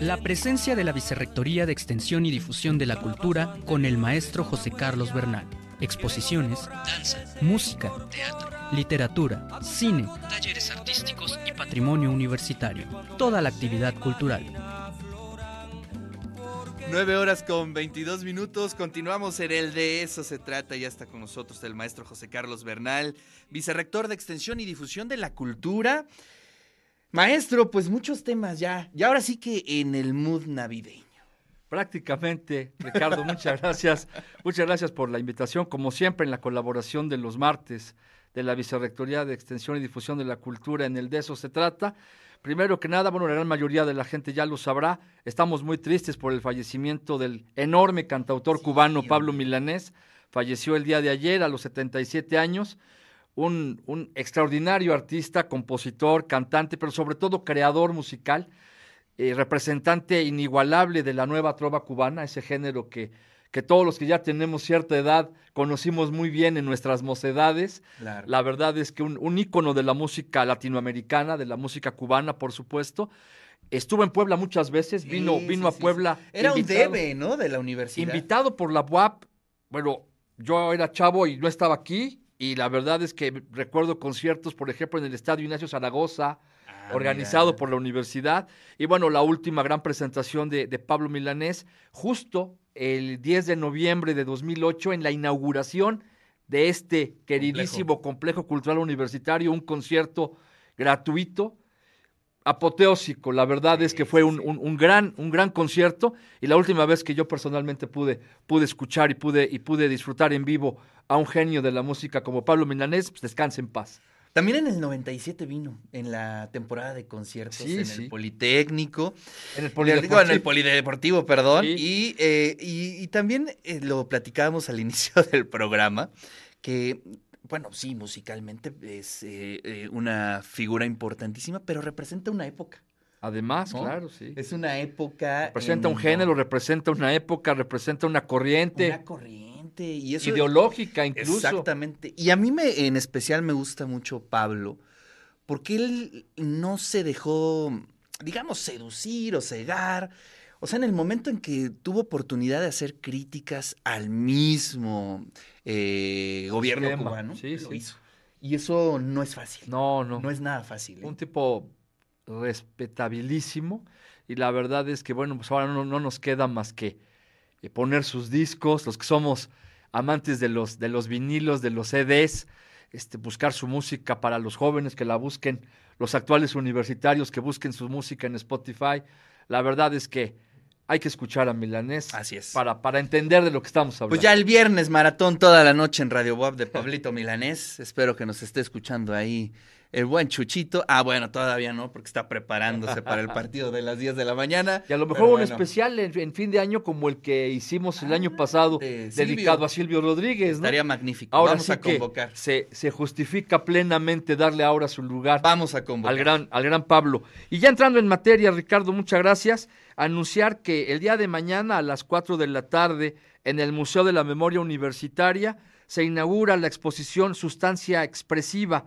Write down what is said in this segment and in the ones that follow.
La presencia de la Vicerrectoría de Extensión y Difusión de la Cultura con el maestro José Carlos Bernal. Exposiciones, danza, música, teatro, literatura, cine, talleres artísticos y patrimonio universitario. Toda la actividad cultural. 9 horas con 22 minutos. Continuamos en el de eso se trata. Ya está con nosotros el maestro José Carlos Bernal, vicerrector de Extensión y Difusión de la Cultura. Maestro, pues muchos temas ya. Y ahora sí que en el mood navideño. Prácticamente, Ricardo, muchas gracias. Muchas gracias por la invitación. Como siempre, en la colaboración de los martes de la Vicerrectoría de Extensión y Difusión de la Cultura, en el de eso se trata. Primero que nada, bueno, la gran mayoría de la gente ya lo sabrá, estamos muy tristes por el fallecimiento del enorme cantautor cubano Pablo Milanés. Falleció el día de ayer a los 77 años. Un, un extraordinario artista, compositor, cantante, pero sobre todo creador musical, eh, representante inigualable de la nueva trova cubana, ese género que que todos los que ya tenemos cierta edad conocimos muy bien en nuestras mocedades. La verdad es que un, un, ícono de la música latinoamericana, de la música cubana, por supuesto. Estuvo en Puebla muchas veces, vino, vino a Puebla. Era un debe, ¿no? De la universidad. Invitado por la UAP. Bueno, yo era chavo y no estaba aquí. Y la verdad es que recuerdo conciertos, por ejemplo, en el Estadio Ignacio Zaragoza, ah, organizado por la universidad. Y bueno, la última gran presentación de, de Pablo Milanés, justo el 10 de noviembre de 2008 en la inauguración de este queridísimo complejo, cultural universitario, un concierto gratuito, apoteósico. La verdad es que fue un, un, gran, un gran concierto y la última vez que yo personalmente pude, pude escuchar y pude, y pude disfrutar en vivo a un genio de la música como Pablo Milanés, pues descanse en paz. También en el 97 vino, en la temporada de conciertos en el Politécnico. En el Polideportivo. En el Polideportivo, perdón. Eh, y, y, también eh, lo platicábamos al inicio del programa, que, bueno, sí, musicalmente es eh, una figura importantísima, pero representa una época. Además, claro, sí. Es una época. Representa un género, representa una época, representa una corriente. Una corriente y eso, ideológica incluso. Exactamente. Y a mí me, en especial me gusta mucho Pablo, porque él no se dejó, digamos, seducir o cegar. O sea, en el momento en que tuvo oportunidad de hacer críticas al mismo eh, gobierno cubano, lo hizo. Y eso no es fácil. No, no. No es nada fácil. ¿eh? Un tipo respetabilísimo. Y la verdad es que, bueno, pues ahora no, no nos queda más que eh, poner sus discos, los que somos amantes de los, de los vinilos, de los CDs, este, buscar su música para los jóvenes que la busquen, los actuales universitarios que busquen su música en Spotify. La verdad es que hay que escuchar a Milanés. Así es. Para, para entender de lo que estamos hablando. Pues ya el viernes, maratón toda la noche en Radio Bob de Pablito Milanés. Espero que nos esté escuchando ahí el buen Chuchito. Ah, bueno, todavía no, porque está preparándose para el partido de las 10 de la mañana. Y a lo mejor un especial en, fin de año como el que hicimos el año ah, pasado, dedicado a Silvio Rodríguez. ¿no? Estaría magnífico. Ahora Vamos a convocar. se, se justifica plenamente darle ahora su lugar. Vamos a convocar. Al gran, al gran Pablo. Y ya entrando en materia, Ricardo, muchas gracias. Anunciar que el día de mañana a las 4 de la tarde en el Museo de la Memoria Universitaria se inaugura la exposición Sustancia Expresiva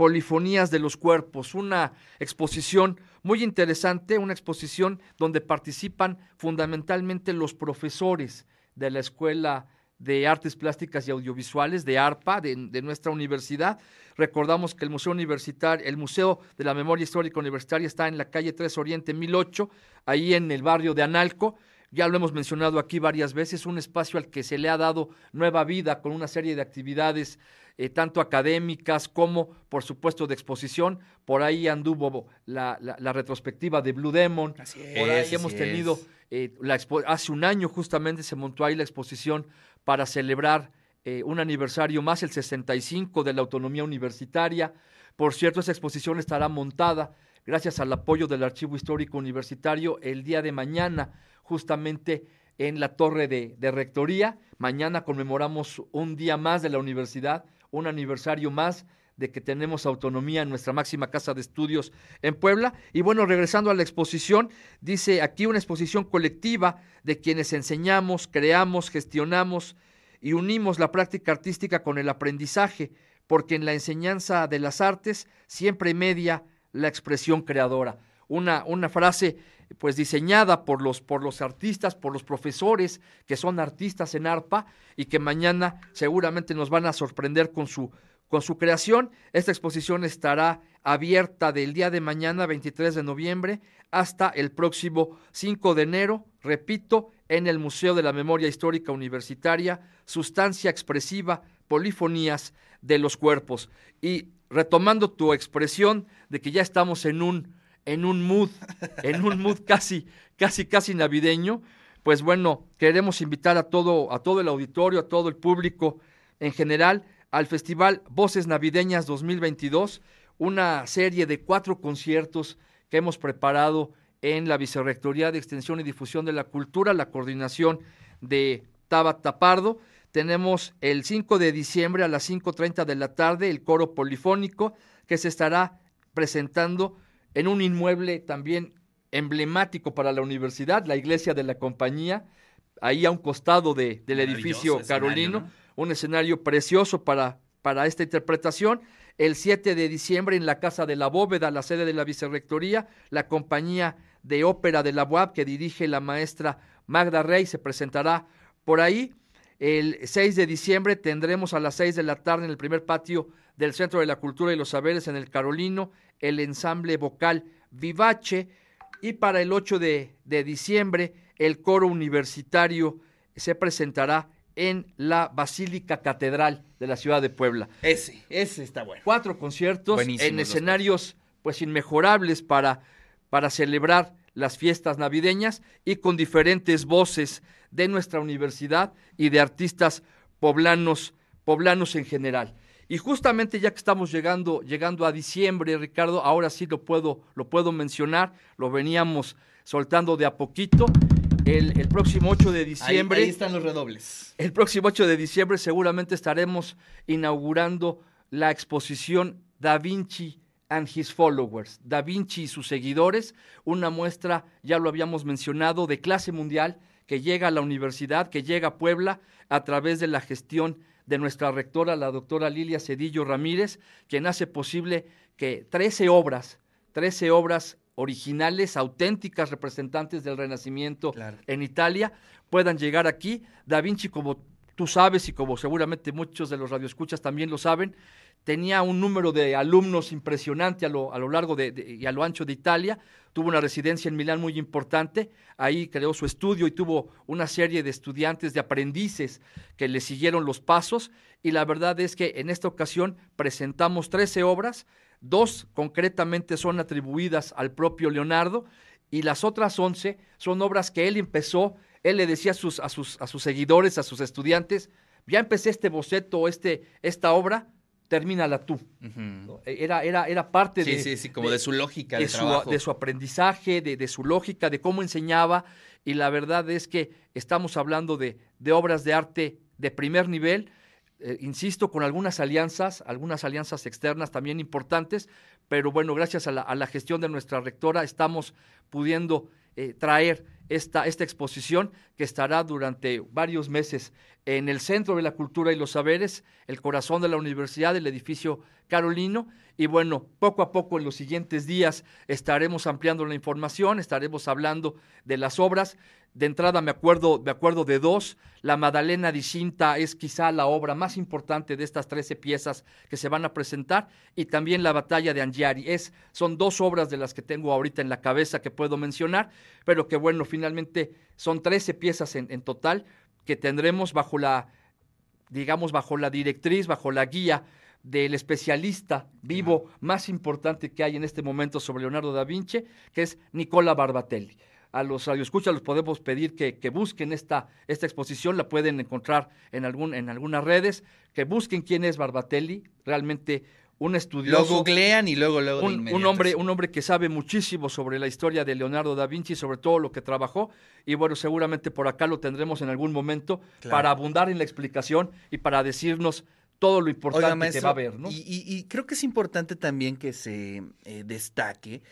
Polifonías de los Cuerpos, una exposición muy interesante, una exposición donde participan fundamentalmente los profesores de la Escuela de Artes Plásticas y Audiovisuales, de ARPA, de, nuestra universidad. Recordamos que el Museo Universitario, el Museo de la Memoria Histórica Universitaria está en la calle 3 Oriente 1008, ahí en el barrio de Analco. Ya lo hemos mencionado aquí varias veces, un espacio al que se le ha dado nueva vida con una serie de actividades eh, tanto académicas como, por supuesto, de exposición. Por ahí anduvo la, la, retrospectiva de Blue Demon. por ahí hemos tenido, eh, la hace un año justamente se montó ahí la exposición para celebrar eh, un aniversario más, el 65 de la autonomía universitaria. Por cierto, esa exposición estará montada gracias al apoyo del Archivo Histórico Universitario el día de mañana, justamente en la torre de, rectoría. Mañana conmemoramos un día más de la universidad, un aniversario más de que tenemos autonomía en nuestra máxima casa de estudios en Puebla. Y bueno, regresando a la exposición, dice aquí una exposición colectiva de quienes enseñamos, creamos, gestionamos y unimos la práctica artística con el aprendizaje, porque en la enseñanza de las artes siempre media la expresión creadora. una, una frase pues diseñada por los, por los artistas, por los profesores que son artistas en arpa y que mañana seguramente nos van a sorprender con su, con su creación. Esta exposición estará abierta del día de mañana, 23 de noviembre, hasta el próximo 5 de enero, repito, en el Museo de la Memoria Histórica Universitaria, Sustancia Expresiva, Polifonías de los Cuerpos. Y retomando tu expresión de que ya estamos en un, en un mood, en un mood casi, casi, casi navideño, pues bueno, queremos invitar a todo, a todo el auditorio, a todo el público en general, al Festival Voces Navideñas 2022, una serie de cuatro conciertos que hemos preparado en la Vicerrectoría de Extensión y Difusión de la Cultura, la coordinación de Tabata Pardo. Tenemos el 5 de diciembre a las 5.30 de la tarde el coro polifónico que se estará presentando en un inmueble también emblemático para la universidad, la iglesia de la compañía, ahí a un costado de, del edificio carolino, un escenario precioso para, para esta interpretación. El 7 de diciembre en la Casa de la Bóveda, la sede de la Vicerrectoría, la compañía de ópera de la UAP que dirige la maestra Magda Rey se presentará por ahí. El 6 de diciembre tendremos a las 6 de la tarde en el primer patio del Centro de la Cultura y los Saberes en el Carolino el ensamble vocal Vivace y para el 8 de, de diciembre el coro universitario se presentará en la Basílica Catedral de la ciudad de Puebla. Ese, ese está bueno. Cuatro conciertos en escenarios pues inmejorables para, para celebrar las fiestas navideñas y con diferentes voces de nuestra universidad y de artistas poblanos, poblanos en general. Y justamente ya que estamos llegando, llegando a diciembre, Ricardo, ahora sí lo puedo, lo puedo mencionar, lo veníamos soltando de a poquito. El, el, próximo 8 de diciembre. Ahí, están los redobles. El próximo 8 de diciembre seguramente estaremos inaugurando la exposición Da Vinci and His Followers, Da Vinci y sus seguidores, una muestra, ya lo habíamos mencionado, de clase mundial que llega a la universidad, que llega a Puebla a través de la gestión de nuestra rectora, la doctora Lilia Cedillo Ramírez, quien hace posible que 13 obras, 13 obras originales, auténticas representantes del Renacimiento en Italia, puedan llegar aquí. Da Vinci, como tú sabes y como seguramente muchos de los radioescuchas también lo saben, tenía un número de alumnos impresionante a lo, a lo largo de, y a lo ancho de Italia, tuvo una residencia en Milán muy importante, ahí creó su estudio y tuvo una serie de estudiantes, de aprendices que le siguieron los pasos. Y la verdad es que en esta ocasión presentamos 13 obras, dos concretamente son atribuidas al propio Leonardo y las otras 11 son obras que él empezó, él le decía a sus, a sus, a sus seguidores, a sus estudiantes, ya empecé este boceto, este, esta obra, termínala tú. era, era, era parte de, sí, sí, como de, su lógica de, su, de su aprendizaje, de, de, su lógica, de cómo enseñaba. Y la verdad es que estamos hablando de, obras de arte de primer nivel, eh, insisto, con algunas alianzas, algunas alianzas externas también importantes, pero bueno, gracias a la, a la gestión de nuestra rectora estamos pudiendo eh, traer esta, esta exposición que estará durante varios meses en el Centro de la Cultura y los Saberes, el corazón de la universidad, el edificio Carolino. Y bueno, poco a poco en los siguientes días estaremos ampliando la información, estaremos hablando de las obras. De entrada me acuerdo, me acuerdo de dos. La Madalena di Cinta es quizá la obra más importante de estas 13 piezas que se van a presentar y también la Batalla de Angiari. Es, son dos obras de las que tengo ahorita en la cabeza que puedo mencionar, pero que bueno, finalmente son 13 piezas en, en total que tendremos bajo la, digamos, bajo la directriz, bajo la guía del especialista vivo más importante que hay en este momento sobre Leonardo da Vinci, que es Nicola Barbatelli. A los radioescuchas los podemos pedir que, que, busquen esta, esta exposición, la pueden encontrar en, algún, en algunas redes, que busquen quién es Barbatelli, realmente un estudioso. Lo googlean y luego, luego un, un, hombre, un hombre que sabe muchísimo sobre la historia de Leonardo da Vinci, sobre todo lo que trabajó. Y bueno, seguramente por acá lo tendremos en algún momento para abundar en la explicación y para decirnos todo lo importante que va a haber. ¿no? Y, creo que es importante también que se eh, destaque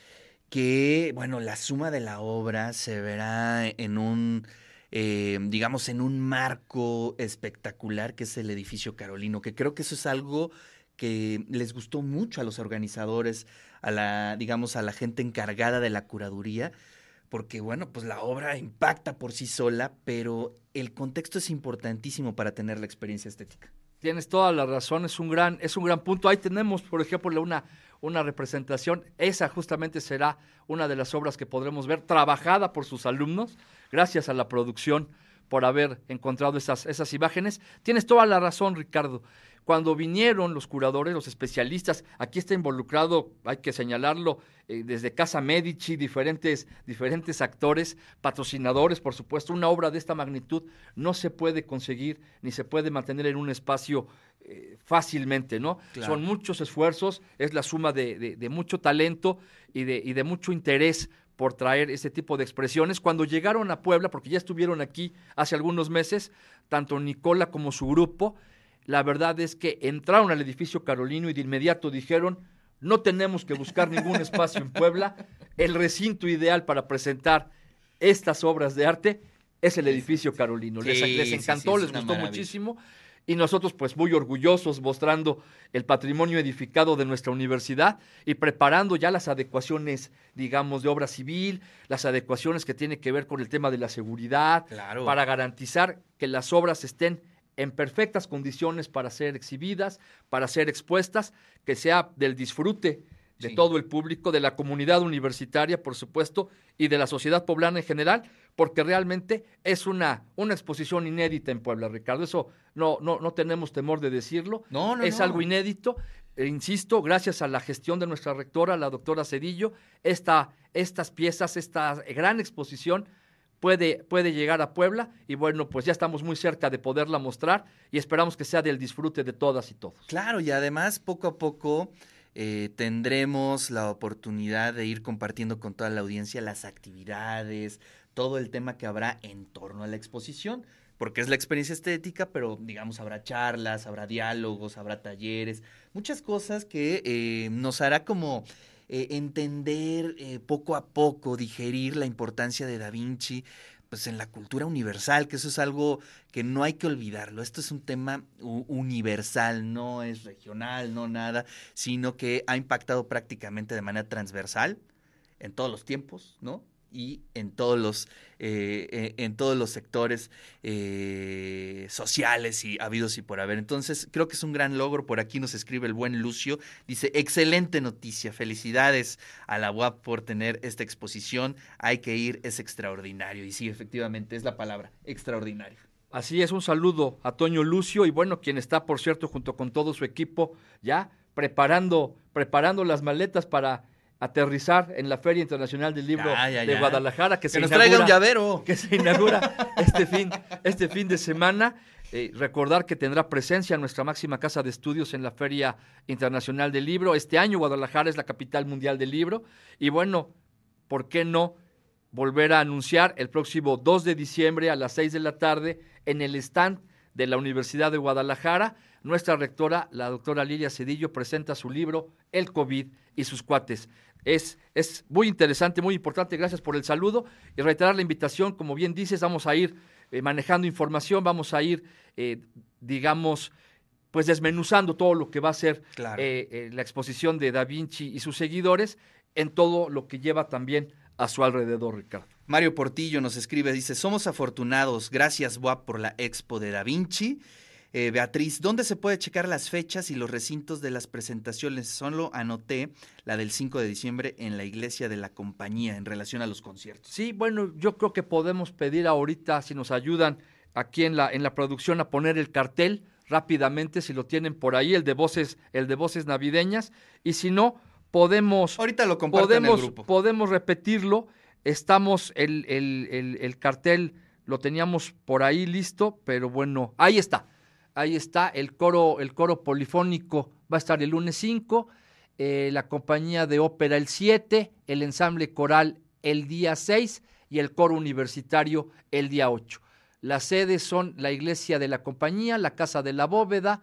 que, bueno, la suma de la obra se verá en un. Eh, digamos, en un marco espectacular que es el edificio Carolino, que creo que eso es algo que les gustó mucho a los organizadores a la, digamos, a la gente encargada de la curaduría, porque bueno, pues la obra impacta por sí sola, pero el contexto es importantísimo para tener la experiencia estética. Tienes toda la razón, es un gran, es un gran punto. Ahí tenemos, por ejemplo, una, una representación. Esa justamente será una de las obras que podremos ver, trabajada por sus alumnos, gracias a la producción por haber encontrado esas, esas imágenes. Tienes toda la razón, Ricardo. Cuando vinieron los curadores, los especialistas, aquí está involucrado, hay que señalarlo, eh, desde Casa Medici, diferentes, diferentes actores, patrocinadores, por supuesto. Una obra de esta magnitud no se puede conseguir ni se puede mantener en un espacio eh, fácilmente, ¿no? Son muchos esfuerzos, es la suma de, de, mucho talento y de, y de mucho interés por traer ese tipo de expresiones. Cuando llegaron a Puebla, porque ya estuvieron aquí hace algunos meses, tanto Nicola como su grupo, la verdad es que entraron al edificio Carolino y de inmediato dijeron, no tenemos que buscar ningún espacio en Puebla, el recinto ideal para presentar estas obras de arte es el edificio Carolino. les, encantó, les gustó muchísimo y nosotros pues muy orgullosos mostrando el patrimonio edificado de nuestra universidad y preparando ya las adecuaciones, digamos, de obra civil, las adecuaciones que tienen que ver con el tema de la seguridad, para garantizar que las obras estén en perfectas condiciones para ser exhibidas, para ser expuestas, que sea del disfrute de todo el público, de la comunidad universitaria, por supuesto, y de la sociedad poblana en general, porque realmente es una, una exposición inédita en Puebla, Ricardo. Eso no, no, no tenemos temor de decirlo. No, no, es algo inédito. E insisto, gracias a la gestión de nuestra rectora, la doctora Cedillo, esta, estas piezas, esta gran exposición puede, puede llegar a Puebla y bueno, pues ya estamos muy cerca de poderla mostrar y esperamos que sea del disfrute de todas y todos. Claro, y además poco a poco eh, tendremos la oportunidad de ir compartiendo con toda la audiencia las actividades, todo el tema que habrá en torno a la exposición porque es la experiencia estética, pero digamos habrá charlas, habrá diálogos, habrá talleres, muchas cosas que eh, nos hará como eh, entender eh, poco a poco, digerir la importancia de Da Vinci pues en la cultura universal, que eso es algo que no hay que olvidarlo. Esto es un tema universal, no es regional, no nada, sino que ha impactado prácticamente de manera transversal en todos los tiempos, ¿no? Y en todos los, eh, eh, en todos los sectores eh, sociales y habidos y por haber. Entonces, creo que es un gran logro. Por aquí nos escribe el buen Lucio. Dice, excelente noticia. Felicidades a la UAP por tener esta exposición. Hay que ir, es extraordinario. Y sí, efectivamente, es la palabra, extraordinario. Así es, un saludo a Toño Lucio y bueno, quien está, por cierto, junto con todo su equipo, ya preparando, preparando las maletas para aterrizar en la Feria Internacional del Libro de Guadalajara que, se nos traiga un llavero. que se inaugura este fin este fin de semana. Eh, recordar que tendrá presencia nuestra máxima casa de estudios en la Feria Internacional del Libro. Este año Guadalajara es la capital mundial del libro. Y bueno por qué no volver a anunciar el próximo 2 de diciembre a las 6 de la tarde en el stand de la Universidad de Guadalajara nuestra rectora la doctora Lilia Cedillo presenta su libro El COVID y sus cuates es, es muy interesante, muy importante. Gracias por el saludo y reiterar la invitación. Como bien dices, vamos a ir eh, manejando información, vamos a ir, eh, digamos, pues desmenuzando todo lo que va a ser eh, la exposición de Da Vinci y sus seguidores en todo lo que lleva también a su alrededor, Ricardo. Mario Portillo nos escribe, dice, somos afortunados, gracias WAP por la expo de Da Vinci. Eh, Beatriz, ¿dónde se puede checar las fechas y los recintos de las presentaciones? Solo anoté la del 5 de diciembre en la iglesia de la compañía en relación a los conciertos. Sí, bueno, yo creo que podemos pedir ahorita, si nos ayudan aquí en la, en la producción, a poner el cartel rápidamente, si lo tienen por ahí, el de voces, el de voces navideñas, y si no, podemos. Ahorita lo podemos, en el grupo. Podemos repetirlo. Estamos, el, el, el, el cartel lo teníamos por ahí listo, pero bueno, ahí está Ahí está el coro, el coro polifónico va a estar el lunes 5, eh, la compañía de ópera el 7, el ensamble coral el día 6 y el coro universitario el día 8. Las sedes son la iglesia de la compañía, la casa de la bóveda,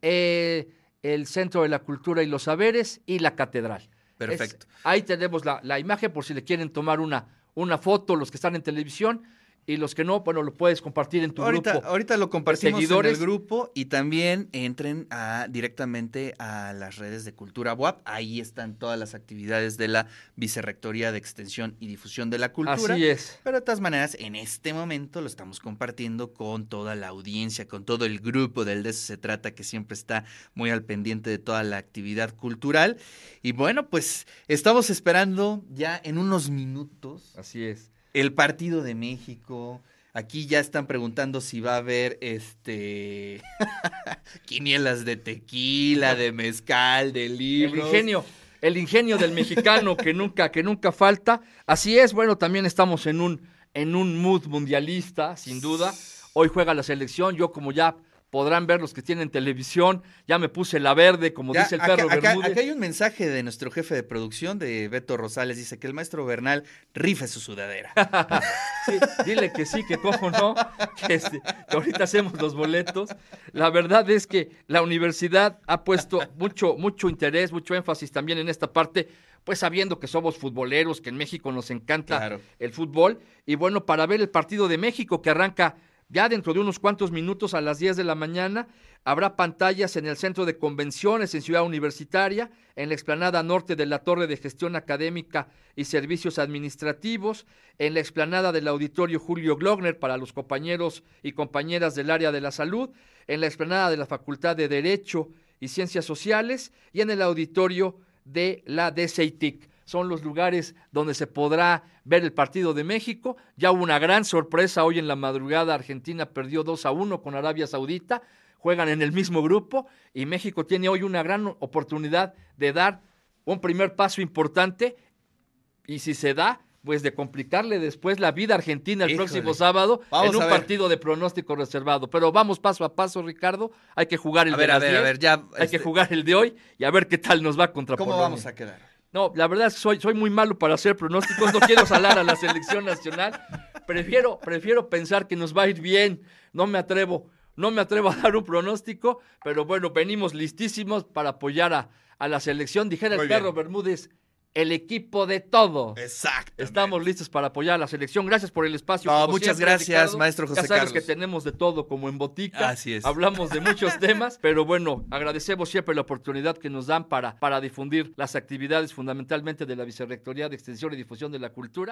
eh, el Centro de la Cultura y los Saberes y la catedral. Perfecto. ahí tenemos la, la, imagen por si le quieren tomar una, una foto los que están en televisión y los que no, bueno, lo puedes compartir en tu ahorita, grupo. Ahorita lo compartimos en el grupo y también entren a, directamente a las redes de Cultura WAP. Ahí están todas las actividades de la Vicerrectoría de Extensión y Difusión de la Cultura. Así es. Pero de todas maneras, en este momento lo estamos compartiendo con toda la audiencia, con todo el grupo del de eso se trata, que siempre está muy al pendiente de toda la actividad cultural. Y bueno, pues estamos esperando ya en unos minutos. Así es el partido de México. Aquí ya están preguntando si va a haber este quinielas de tequila, de mezcal, de libros. El ingenio, el ingenio del mexicano que nunca, que nunca falta. Así es, bueno, también estamos en un, en un mood mundialista, sin duda. Hoy juega la selección, yo como ya podrán ver los que tienen televisión. Ya me puse la verde, como dice el perro acá, Bermúdez. Acá hay un mensaje de nuestro jefe de producción, de Beto Rosales, dice que el maestro Bernal rife su sudadera. sí, dile que sí, que cómo no, este, que, ahorita hacemos los boletos. La verdad es que la universidad ha puesto mucho, mucho interés, mucho énfasis también en esta parte pues sabiendo que somos futboleros, que en México nos encanta el fútbol, y bueno, para ver el partido de México que arranca ya dentro de unos cuantos minutos a las 10 de la mañana habrá pantallas en el Centro de Convenciones en Ciudad Universitaria, en la explanada norte de la Torre de Gestión Académica y Servicios Administrativos, en la explanada del Auditorio Julio Glogner para los compañeros y compañeras del área de la salud, en la explanada de la Facultad de Derecho y Ciencias Sociales y en el auditorio de la DCITIC son los lugares donde se podrá ver el partido de México. Ya hubo una gran sorpresa hoy en la madrugada. Argentina perdió 2 a 1 con Arabia Saudita. Juegan en el mismo grupo y México tiene hoy una gran oportunidad de dar un primer paso importante y si se da, pues de complicarle después la vida argentina el próximo sábado en un partido de pronóstico reservado. Pero vamos paso a paso, Ricardo. Hay que jugar el a ver, de a ver, a ver, ya, Hay que este jugar el de hoy y a ver qué tal nos va contra ¿Cómo vamos a quedar? No, la verdad es que soy, soy muy malo para hacer pronósticos, no quiero salar a la selección nacional. Prefiero, prefiero pensar que nos va a ir bien. No me atrevo, no me atrevo a dar un pronóstico, pero bueno, venimos listísimos para apoyar a, a la selección. Dijera el perro Bermúdez, el equipo de todo. Exacto. Estamos listos para apoyar a la selección. Gracias por el espacio. muchas gracias, maestro José ya sabes que tenemos de todo como en botica. Así es. Hablamos de muchos temas, pero bueno, agradecemos siempre la oportunidad que nos dan para, para difundir las actividades fundamentalmente de la Vicerrectoría de Extensión y Difusión de la Cultura.